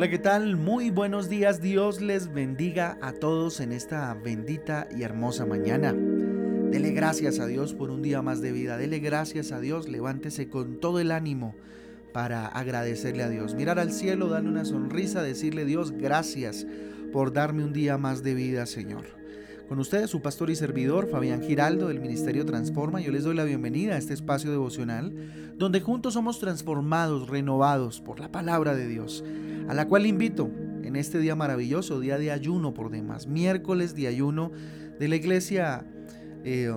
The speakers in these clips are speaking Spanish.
Hola, ¿qué tal? Muy buenos días. Dios les bendiga a todos en esta bendita y hermosa mañana. Dele gracias a Dios por un día más de vida. Dele gracias a Dios. Levántese con todo el ánimo para agradecerle a Dios. Mirar al cielo, darle una sonrisa, decirle Dios gracias por darme un día más de vida, Señor. Con ustedes, su pastor y servidor, Fabián Giraldo, del Ministerio Transforma, yo les doy la bienvenida a este espacio devocional, donde juntos somos transformados, renovados por la palabra de Dios a la cual invito en este día maravilloso, día de ayuno por demás, miércoles de ayuno de la iglesia eh,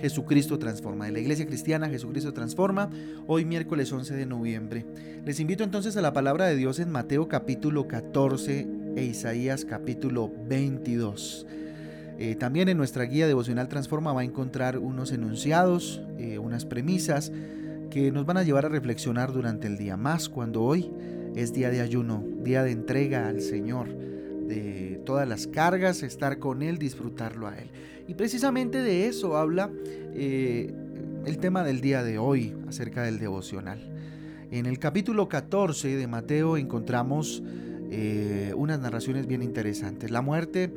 Jesucristo Transforma, de la iglesia cristiana Jesucristo Transforma, hoy miércoles 11 de noviembre. Les invito entonces a la palabra de Dios en Mateo capítulo 14 e Isaías capítulo 22. Eh, también en nuestra guía devocional Transforma va a encontrar unos enunciados, eh, unas premisas que nos van a llevar a reflexionar durante el día, más cuando hoy es día de ayuno, día de entrega al Señor, de todas las cargas, estar con Él, disfrutarlo a Él. Y precisamente de eso habla eh, el tema del día de hoy acerca del devocional. En el capítulo 14 de Mateo encontramos unas narraciones bien interesantes. La muerte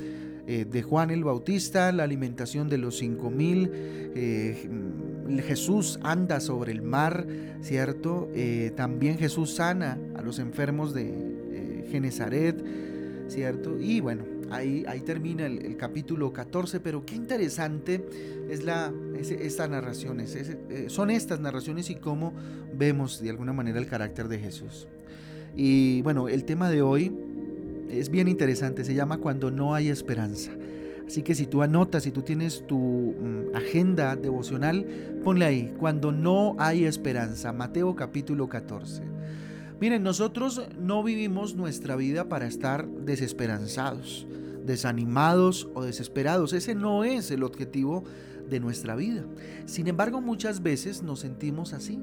eh, de Juan el Bautista, la alimentación de los cinco mil, eh, Jesús anda sobre el mar, ¿cierto? Eh, también Jesús sana a los enfermos de Genezaret, ¿cierto? Y bueno, ahí, ahí termina el, capítulo 14, pero qué interesante es la, estas narraciones, son estas narraciones y cómo vemos de alguna manera el carácter de Jesús. Y bueno, el tema de hoy es bien interesante, se llama Cuando no hay esperanza. Así que si tú anotas, si tú tienes tu mm, agenda devocional, ponle ahí, cuando no hay esperanza, Mateo capítulo 14. Miren, nosotros no vivimos nuestra vida para estar desesperanzados, desanimados o desesperados. Ese no es el objetivo de nuestra vida. Sin embargo, muchas veces nos sentimos así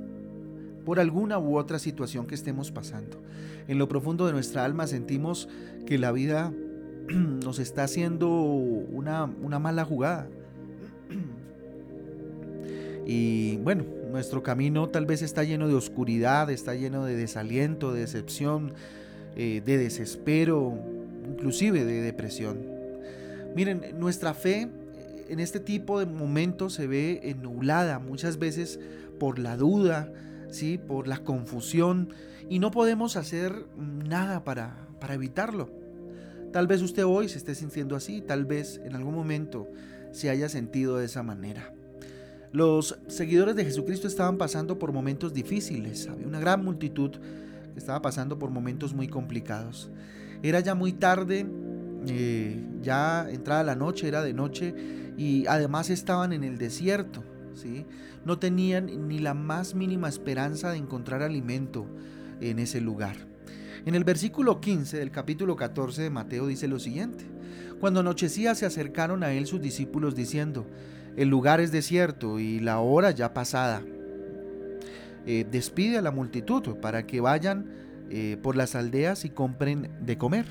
por alguna u otra situación que estemos pasando. En lo profundo de nuestra alma sentimos que la vida nos está haciendo una, mala jugada. Y bueno, nuestro camino tal vez está lleno de oscuridad, está lleno de desaliento, de decepción, eh, de desespero, inclusive de depresión. Miren, nuestra fe en este tipo de momentos se ve ennublada muchas veces por la duda, ¿sí? por la confusión y no podemos hacer nada para, para evitarlo. Tal vez usted hoy se esté sintiendo así, tal vez en algún momento se haya sentido de esa manera. Los seguidores de Jesucristo estaban pasando por momentos difíciles, había una gran multitud que estaba pasando por momentos muy complicados. Era ya muy tarde, eh, ya entrada la noche, era de noche y además estaban en el desierto. No tenían ni la más mínima esperanza de encontrar alimento en ese lugar. En el versículo 15 del capítulo 14 de Mateo dice lo siguiente. Cuando anochecía se acercaron a él sus discípulos diciendo, el lugar es desierto y la hora ya pasada. Eh, despide a la multitud para que vayan eh, por las aldeas y compren de comer.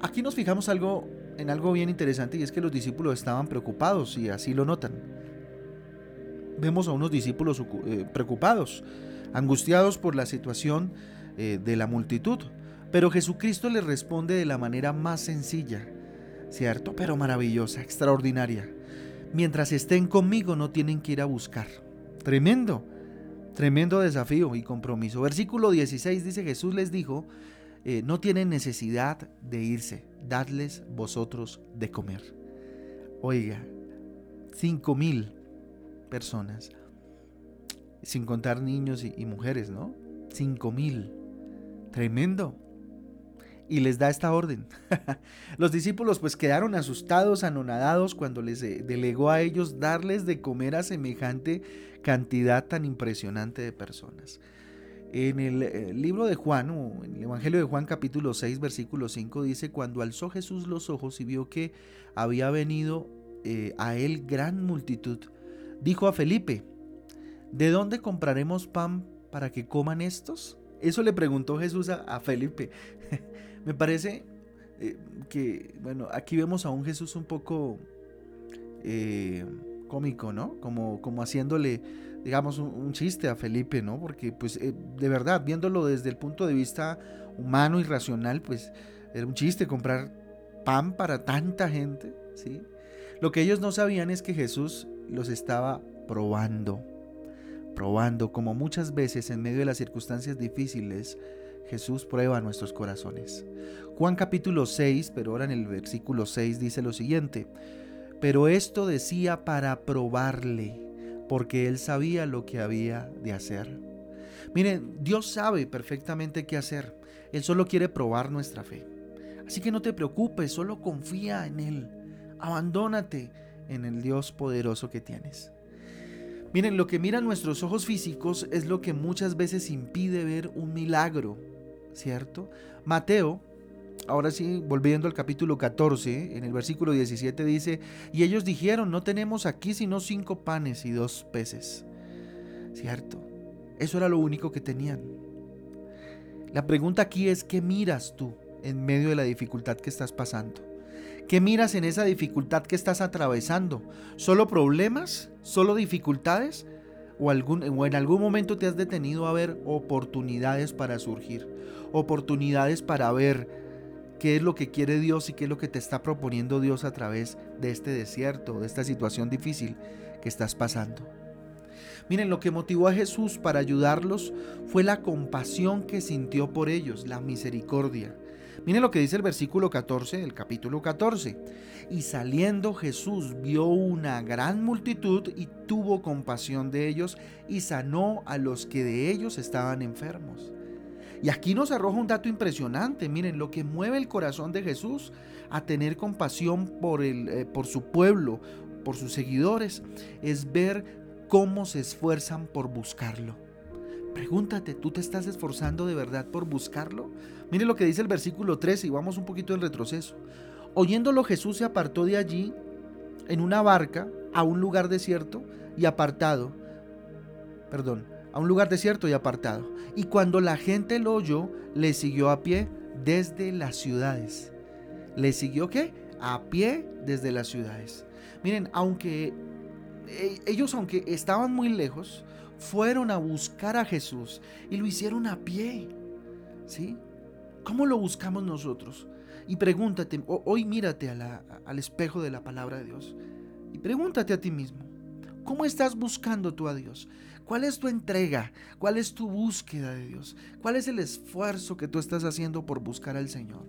Aquí nos fijamos algo en algo bien interesante y es que los discípulos estaban preocupados y así lo notan. Vemos a unos discípulos eh, preocupados, angustiados por la situación eh, de la multitud, pero Jesucristo les responde de la manera más sencilla, cierto, pero maravillosa, extraordinaria. Mientras estén conmigo no tienen que ir a buscar. Tremendo, tremendo desafío y compromiso. Versículo 16 dice Jesús les dijo, eh, no tienen necesidad de irse, dadles vosotros de comer. Oiga, cinco mil personas, sin contar niños y, mujeres, ¿no? Cinco mil. Tremendo. Y les da esta orden. Los discípulos pues quedaron asustados, anonadados cuando les eh, delegó a ellos darles de comer a semejante cantidad tan impresionante de personas. En el, eh, libro de Juan, o en el Evangelio de Juan capítulo 6, versículo 5, dice, cuando alzó Jesús los ojos y vio que había venido eh, a él gran multitud, dijo a Felipe, ¿de dónde compraremos pan para que coman estos? Eso le preguntó Jesús a, Felipe. Me parece eh, que, bueno, aquí vemos a un Jesús un poco cómico, ¿no? Como, como haciéndole, digamos, un, chiste a Felipe, ¿no? Porque, pues, eh, de verdad, viéndolo desde el punto de vista humano y racional, pues, era un chiste comprar pan para tanta gente, ¿sí? Lo que ellos no sabían es que Jesús los estaba probando, probando, como muchas veces en medio de las circunstancias difíciles, Jesús prueba nuestros corazones. Juan capítulo 6, pero ahora en el versículo 6 dice lo siguiente, pero esto decía para probarle, porque él sabía lo que había de hacer. Miren, Dios sabe perfectamente qué hacer. Él solo quiere probar nuestra fe. Así que no te preocupes, solo confía en Él. Abandónate en el Dios poderoso que tienes. Miren, lo que miran nuestros ojos físicos es lo que muchas veces impide ver un milagro, ¿cierto? Mateo Ahora sí, volviendo al capítulo 14, en el versículo 17 dice, y ellos dijeron, no tenemos aquí sino cinco panes y dos peces. ¿Cierto? Eso era lo único que tenían. La pregunta aquí es, ¿qué miras tú en medio de la dificultad que estás pasando? ¿Qué miras en esa dificultad que estás atravesando? ¿Solo problemas? ¿Solo dificultades? ¿O, algún, en algún momento te has detenido a ver oportunidades para surgir? Oportunidades para ver qué es lo que quiere Dios y qué es lo que te está proponiendo Dios a través de este desierto, de esta situación difícil que estás pasando. Miren, lo que motivó a Jesús para ayudarlos fue la compasión que sintió por ellos, la misericordia. Miren lo que dice el versículo 14 del capítulo 14. Y saliendo Jesús vio una gran multitud y tuvo compasión de ellos y sanó a los que de ellos estaban enfermos. Y aquí nos arroja un dato impresionante. Miren, lo que mueve el corazón de Jesús a tener compasión por, el, eh, por su pueblo, por sus seguidores, es ver cómo se esfuerzan por buscarlo. Pregúntate, ¿tú te estás esforzando de verdad por buscarlo? Miren lo que dice el versículo 13 y vamos un poquito en retroceso. Oyéndolo Jesús se apartó de allí en una barca a un lugar desierto y apartado. Perdón, a un lugar desierto y apartado. Y cuando la gente lo oyó, le siguió a pie desde las ciudades. ¿Le siguió qué? A pie desde las ciudades. Miren, aunque e, ellos, aunque estaban muy lejos, fueron a buscar a Jesús y lo hicieron a pie. ¿Sí? ¿Cómo lo buscamos nosotros? Y pregúntate, hoy mírate al espejo de la palabra de Dios y pregúntate a ti mismo, ¿cómo estás buscando tú a Dios? ¿Cuál es tu entrega? ¿Cuál es tu búsqueda de Dios? ¿Cuál es el esfuerzo que tú estás haciendo por buscar al Señor?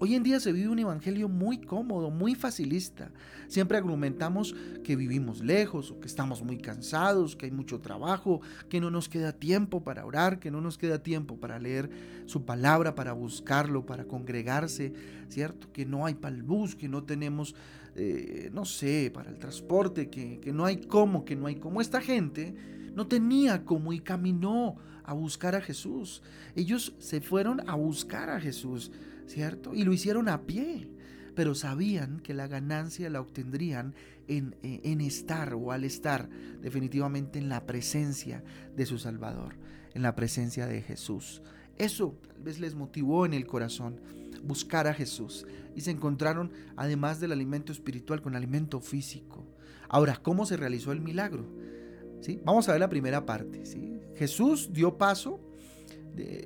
Hoy en día se vive un evangelio muy cómodo, muy facilista. Siempre argumentamos que vivimos lejos o que estamos muy cansados, que hay mucho trabajo, que no nos queda tiempo para orar, que no nos queda tiempo para leer su palabra, para buscarlo, para congregarse, ¿cierto? Que no hay para el bus, que no tenemos, eh, no sé, para el transporte, que, que no hay cómo, que no hay cómo. Esta gente no tenía cómo y caminó a buscar a Jesús. Ellos se fueron a buscar a Jesús, ¿cierto? Y lo hicieron a pie, pero sabían que la ganancia la obtendrían en, en estar o al estar definitivamente en la presencia de su Salvador, en la presencia de Jesús. Eso tal vez les motivó en el corazón buscar a Jesús y se encontraron además del alimento espiritual con alimento físico. Ahora, ¿cómo se realizó el milagro? Vamos a ver la primera parte. Jesús dio paso,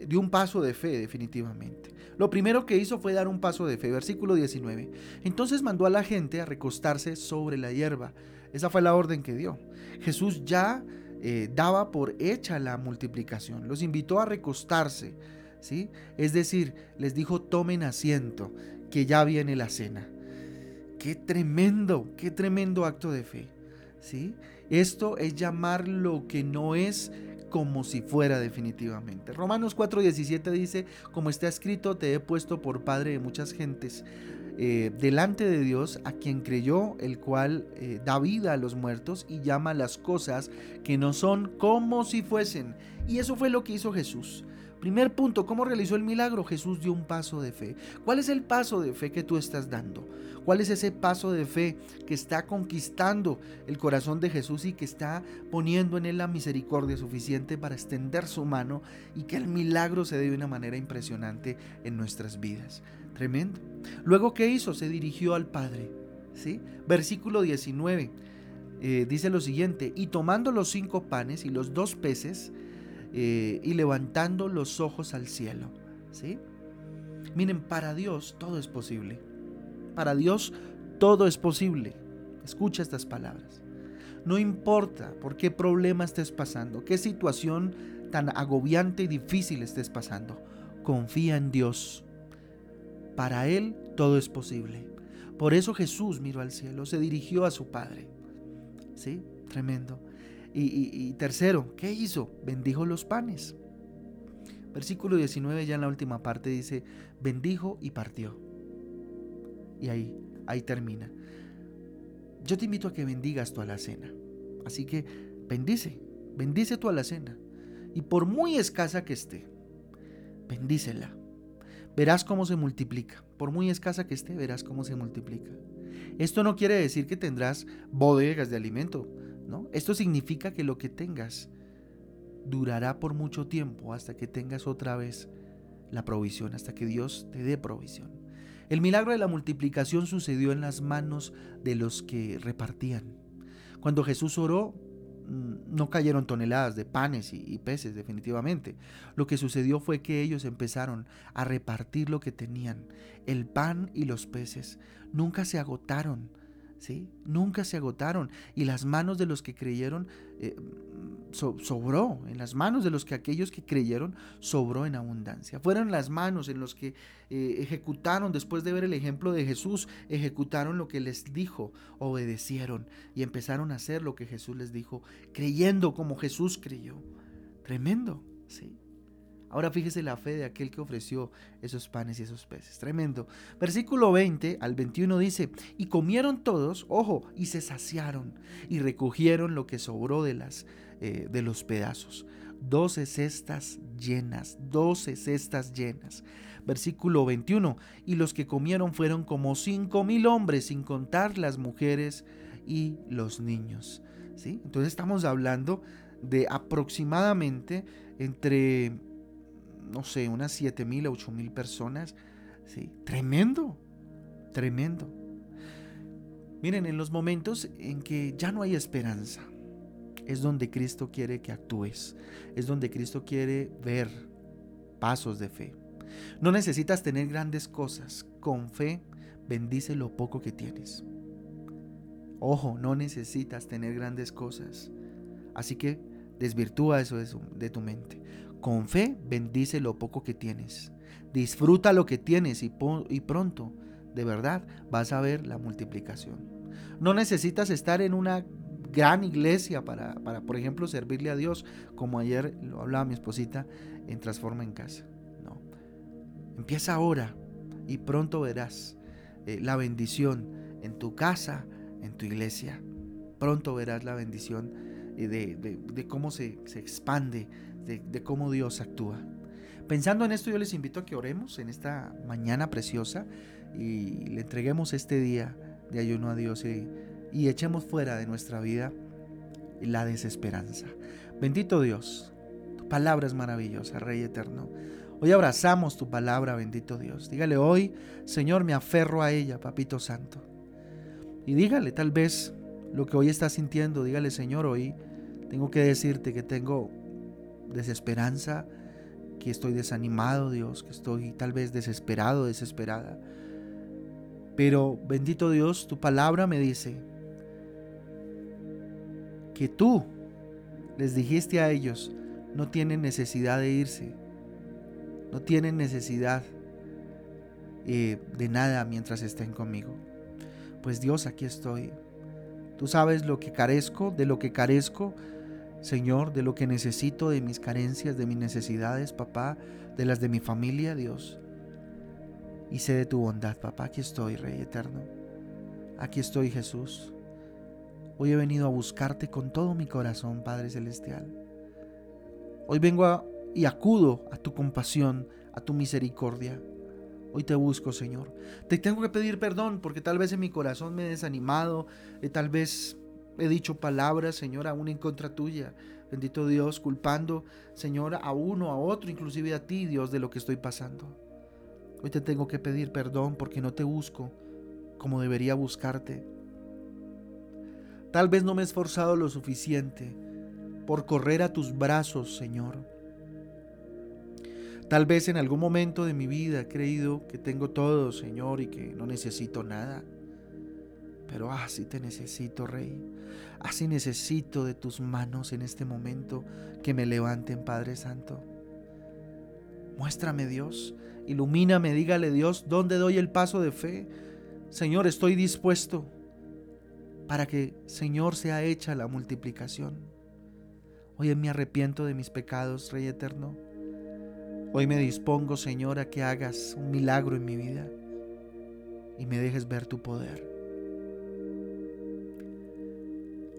dio un paso de fe definitivamente. Lo primero que hizo fue dar un paso de fe, versículo 19. Entonces mandó a la gente a recostarse sobre la hierba. Esa fue la orden que dio. Jesús ya eh, daba por hecha la multiplicación. Los invitó a recostarse. ¿sí? Es decir, les dijo tomen asiento, que ya viene la cena. Qué tremendo, qué tremendo acto de fe. ¿Sí? Esto es llamar lo que no es como si fuera definitivamente. Romanos 4:17 dice, como está escrito, te he puesto por padre de muchas gentes. Eh, delante de Dios, a quien creyó, el cual eh, da vida a los muertos y llama las cosas que no son como si fuesen. Y eso fue lo que hizo Jesús. Primer punto, ¿cómo realizó el milagro? Jesús dio un paso de fe. ¿Cuál es el paso de fe que tú estás dando? ¿Cuál es ese paso de fe que está conquistando el corazón de Jesús y que está poniendo en él la misericordia suficiente para extender su mano y que el milagro se dé de una manera impresionante en nuestras vidas? Tremendo. Luego, ¿qué hizo? Se dirigió al Padre. ¿sí? Versículo 19. eh, dice lo siguiente, y tomando los cinco panes y los dos peces, eh, y levantando los ojos al cielo. ¿sí? Miren, para Dios todo es posible. Para Dios todo es posible. Escucha estas palabras. No importa por qué problema estés pasando, qué situación tan agobiante y difícil estés pasando. Confía en Dios. Para Él todo es posible. Por eso Jesús miró al cielo, se dirigió a su Padre. ¿Sí? Tremendo. Y, tercero, ¿qué hizo? Bendijo los panes. Versículo 19 ya en la última parte dice, bendijo y partió. Y ahí, ahí termina. Yo te invito a que bendigas tu alacena. Así que bendice, bendice tu alacena. Y por muy escasa que esté, bendícela. Verás cómo se multiplica. Por muy escasa que esté, verás cómo se multiplica. Esto no quiere decir que tendrás bodegas de alimento. Esto significa que lo que tengas durará por mucho tiempo hasta que tengas otra vez la provisión, hasta que Dios te dé provisión. El milagro de la multiplicación sucedió en las manos de los que repartían. Cuando Jesús oró, mm, no cayeron toneladas de panes y, peces definitivamente. Lo que sucedió fue que ellos empezaron a repartir lo que tenían. El pan y los peces nunca se agotaron. Nunca se agotaron y las manos de los que creyeron eh, sobró, en las manos de los que aquellos que creyeron sobró en abundancia. Fueron las manos en los que eh, ejecutaron, después de ver el ejemplo de Jesús, ejecutaron lo que les dijo, obedecieron y empezaron a hacer lo que Jesús les dijo, creyendo como Jesús creyó. Tremendo, ¿sí? Ahora fíjese la fe de aquel que ofreció esos panes y esos peces. Tremendo. Versículo 20 al 21 dice, y comieron todos, ojo, y se saciaron, y recogieron lo que sobró de, las, eh, de los pedazos. Doce cestas llenas, doce cestas llenas. Versículo 21, y los que comieron fueron como cinco mil hombres, sin contar las mujeres y los niños. ¿Sí? Entonces estamos hablando de aproximadamente entre no sé, unas 7 mil a 8 mil personas. ¿sí? Tremendo, tremendo. Miren, en los momentos en que ya no hay esperanza, es donde Cristo quiere que actúes, es donde Cristo quiere ver pasos de fe. No necesitas tener grandes cosas, con fe bendice lo poco que tienes. Ojo, no necesitas tener grandes cosas. Así que desvirtúa eso de, tu mente. Con fe bendice lo poco que tienes. Disfruta lo que tienes y, y pronto, de verdad, vas a ver la multiplicación. No necesitas estar en una gran iglesia para, para, por ejemplo, servirle a Dios, como ayer lo hablaba mi esposita en Transforma en Casa. No. Empieza ahora y pronto verás eh, la bendición en tu casa, en tu iglesia. Pronto verás la bendición eh, de, de, cómo se, se expande de, cómo Dios actúa. Pensando en esto, yo les invito a que oremos en esta mañana preciosa y le entreguemos este día de ayuno a Dios y, y echemos fuera de nuestra vida la desesperanza. Bendito Dios, tu palabra es maravillosa, Rey eterno. Hoy abrazamos tu palabra, bendito Dios. Dígale hoy, Señor, me aferro a ella, Papito Santo. Y dígale tal vez lo que hoy estás sintiendo. Dígale, Señor, hoy tengo que decirte que tengo desesperanza, que estoy desanimado, Dios, que estoy tal vez desesperado, desesperada. Pero bendito Dios, tu palabra me dice que tú les dijiste a ellos, no tienen necesidad de irse, no tienen necesidad eh, de nada mientras estén conmigo. Pues Dios, aquí estoy. Tú sabes lo que carezco, de lo que carezco, Señor, de lo que necesito, de mis carencias, de mis necesidades, papá, de las de mi familia, Dios. Y sé de tu bondad, papá. Aquí estoy, Rey eterno. Aquí estoy, Jesús. Hoy he venido a buscarte con todo mi corazón, Padre Celestial. Hoy vengo y acudo a tu compasión, a tu misericordia. Hoy te busco, Señor. Te tengo que pedir perdón porque tal vez en mi corazón me he desanimado, eh, tal vez He dicho palabras, Señor, aún en contra tuya. Bendito Dios, culpando, Señor, a uno, a otro, inclusive a ti, Dios, de lo que estoy pasando. Hoy te tengo que pedir perdón porque no te busco como debería buscarte. Tal vez no me he esforzado lo suficiente por correr a tus brazos, Señor. Tal vez en algún momento de mi vida he creído que tengo todo, Señor, y que no necesito nada. Pero así te necesito, Rey. Así necesito de tus manos en este momento que me levanten, Padre Santo. Muéstrame, Dios. Ilumíname, dígale, Dios, ¿dónde doy el paso de fe? Señor, estoy dispuesto para que, Señor, sea hecha la multiplicación. Hoy me arrepiento de mis pecados, Rey Eterno. Hoy me dispongo, Señor, a que hagas un milagro en mi vida y me dejes ver tu poder.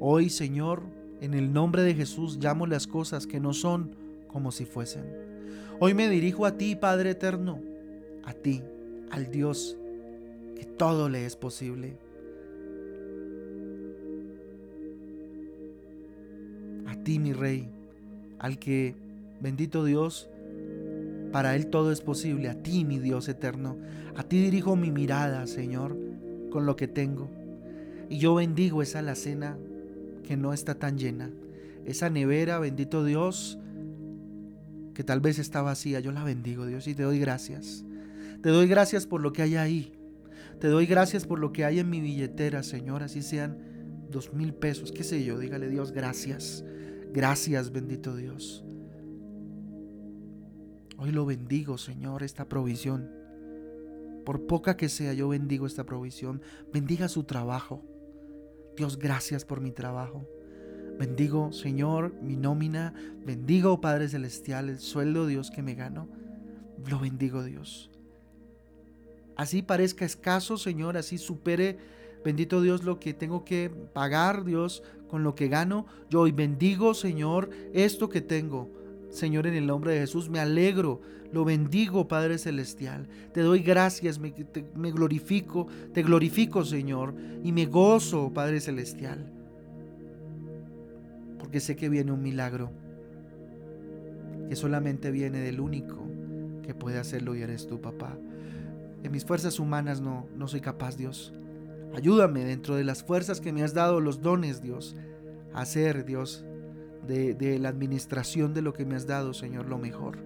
Hoy, Señor, en el nombre de Jesús llamo las cosas que no son como si fuesen. Hoy me dirijo a ti, Padre Eterno, a ti, al Dios, que todo le es posible. ti, mi Rey, al que, bendito Dios, para Él todo es posible, a ti, mi Dios eterno, a ti dirijo mi mirada, Señor, con lo que tengo. Y yo bendigo esa alacena que no está tan llena, esa nevera, bendito Dios, que tal vez está vacía, yo la bendigo, Dios, y te doy gracias. Te doy gracias por lo que hay ahí. Te doy gracias por lo que hay en mi billetera, Señor, así sean dos mil pesos, qué sé yo, dígale Dios, gracias. Gracias, bendito Dios. Hoy lo bendigo, Señor, esta provisión. Por poca que sea, yo bendigo esta provisión. Bendiga su trabajo. Dios, gracias por mi trabajo. Bendigo, Señor, mi nómina. Bendigo, Padre Celestial, el sueldo, Dios, que me gano. Lo bendigo, Dios. Así parezca escaso, Señor, así supere, bendito Dios, lo que tengo que pagar, Dios, con lo que gano. Yo hoy bendigo, Señor, esto que tengo. Señor, en el nombre de Jesús, me alegro, lo bendigo, Padre Celestial. Te doy gracias, me, glorifico, te glorifico, Señor, y me gozo, Padre Celestial. Porque sé que viene un milagro, que solamente viene del único que puede hacerlo y eres tú, papá. En mis fuerzas humanas no, no soy capaz, Dios. Ayúdame dentro de las fuerzas que me has dado, los dones, Dios, a hacer, Dios, de, la administración de lo que me has dado, Señor, lo mejor.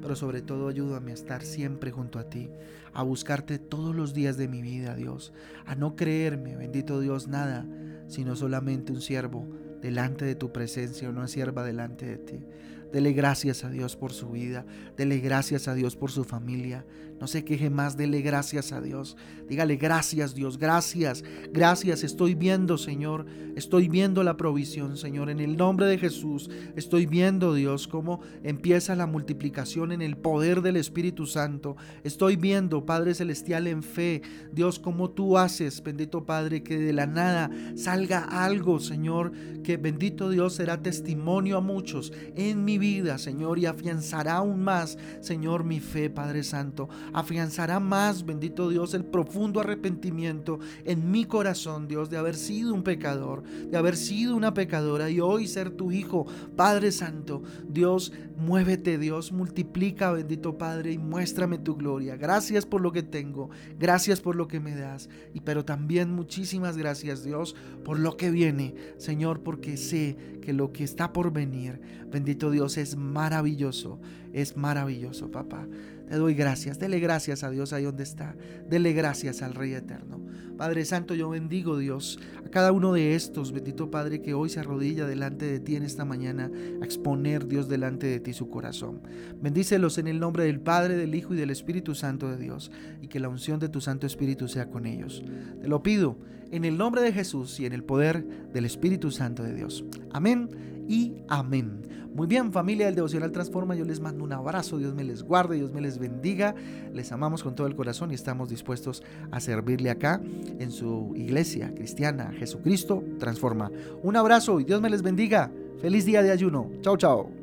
Pero sobre todo ayúdame a estar siempre junto a ti, a buscarte todos los días de mi vida, Dios, a no creerme, bendito Dios, nada, sino solamente un siervo delante de tu presencia, una sierva delante de ti. Dele gracias a Dios por su vida. Dele gracias a Dios por su familia. No se queje más, dele gracias a Dios. Dígale gracias Dios, gracias, gracias. Estoy viendo Señor, estoy viendo la provisión Señor. En el nombre de Jesús estoy viendo Dios cómo empieza la multiplicación en el poder del Espíritu Santo. Estoy viendo Padre Celestial en fe. Dios, cómo tú haces, bendito Padre, que de la nada salga algo Señor, que bendito Dios será testimonio a muchos en mi vida Señor y afianzará aún más Señor mi fe Padre Santo afianzará más, bendito Dios, el profundo arrepentimiento en mi corazón, Dios, de haber sido un pecador, de haber sido una pecadora y hoy ser tu hijo, Padre Santo. Dios, muévete, Dios, multiplica, bendito Padre, y muéstrame tu gloria. Gracias por lo que tengo, gracias por lo que me das, y pero también muchísimas gracias, Dios, por lo que viene, Señor, porque sé que lo que está por venir, bendito Es maravilloso, es maravilloso, papá. Te doy gracias. Dele gracias a Dios ahí donde está. Dele gracias al Rey Eterno. Padre Santo, yo bendigo Dios a cada uno de estos, bendito Padre, que hoy se arrodilla delante de ti en esta mañana a exponer Dios delante de ti su corazón. Bendícelos en el nombre del Padre, del Hijo y del Espíritu Santo de Dios y que la unción de tu Santo Espíritu sea con ellos. Te lo pido en el nombre de Jesús y en el poder del Espíritu Santo de Dios. Amén y amén. Muy bien, familia del Devocional Transforma, yo les mando un abrazo, Dios me les guarde, Dios me les bendiga, les amamos con todo el corazón y estamos dispuestos a servirle acá en su iglesia cristiana. Jesucristo transforma. Un abrazo y Dios me les bendiga. Feliz día de ayuno. Chao, chao.